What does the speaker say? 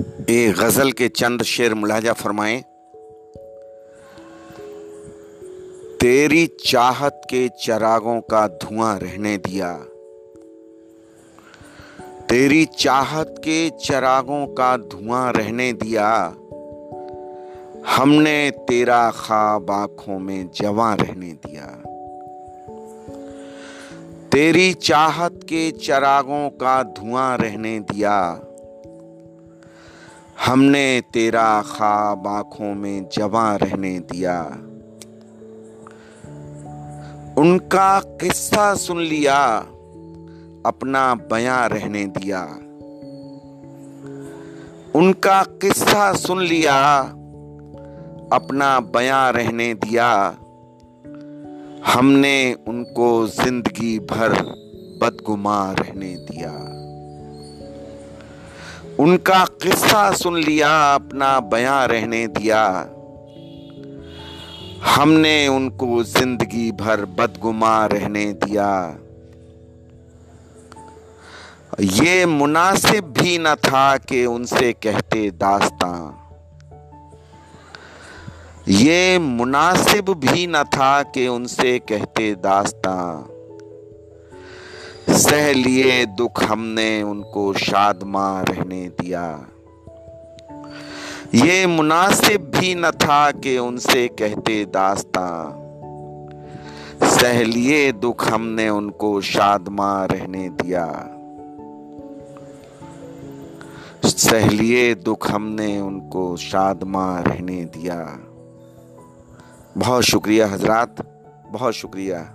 एक गज़ल के चंद शेर मुलाजा फरमाएँ। तेरी चाहत के चरागों का धुआँ रहने दिया। तेरी चाहत के चरागों का धुआँ रहने दिया। हमने तेरा ख्वाब आँखों में जवां रहने दिया। तेरी चाहत के चरागों का धुआँ रहने दिया। हमने तेरा ख्वाब आँखों में जवा रहने दिया। उनका किस्सा सुन लिया, अपना बयां रहने दिया। उनका किस्सा सुन लिया, अपना बयां रहने दिया। हमने उनको ज़िंदगी भर बदगुमा रहने दिया। उनका किस्सा सुन लिया, अपना बयां रहने दिया। हमने उनको ज़िंदगी भर बदगुमा रहने दिया। ये मुनासिब भी न था कि उनसे कहते दास्तां। ये मुनासिब भी न था कि उनसे कहते दास्तां। सह लिए दुख हमने उनको शादमा रहने दिया। ये मुनासिब भी न था कि उनसे कहते दास्ता। सह लिए दुख हमने उनको शादमा रहने दिया। सह लिए दुख हमने उनको शादमा रहने दिया। बहुत शुक्रिया हजरात, बहुत शुक्रिया।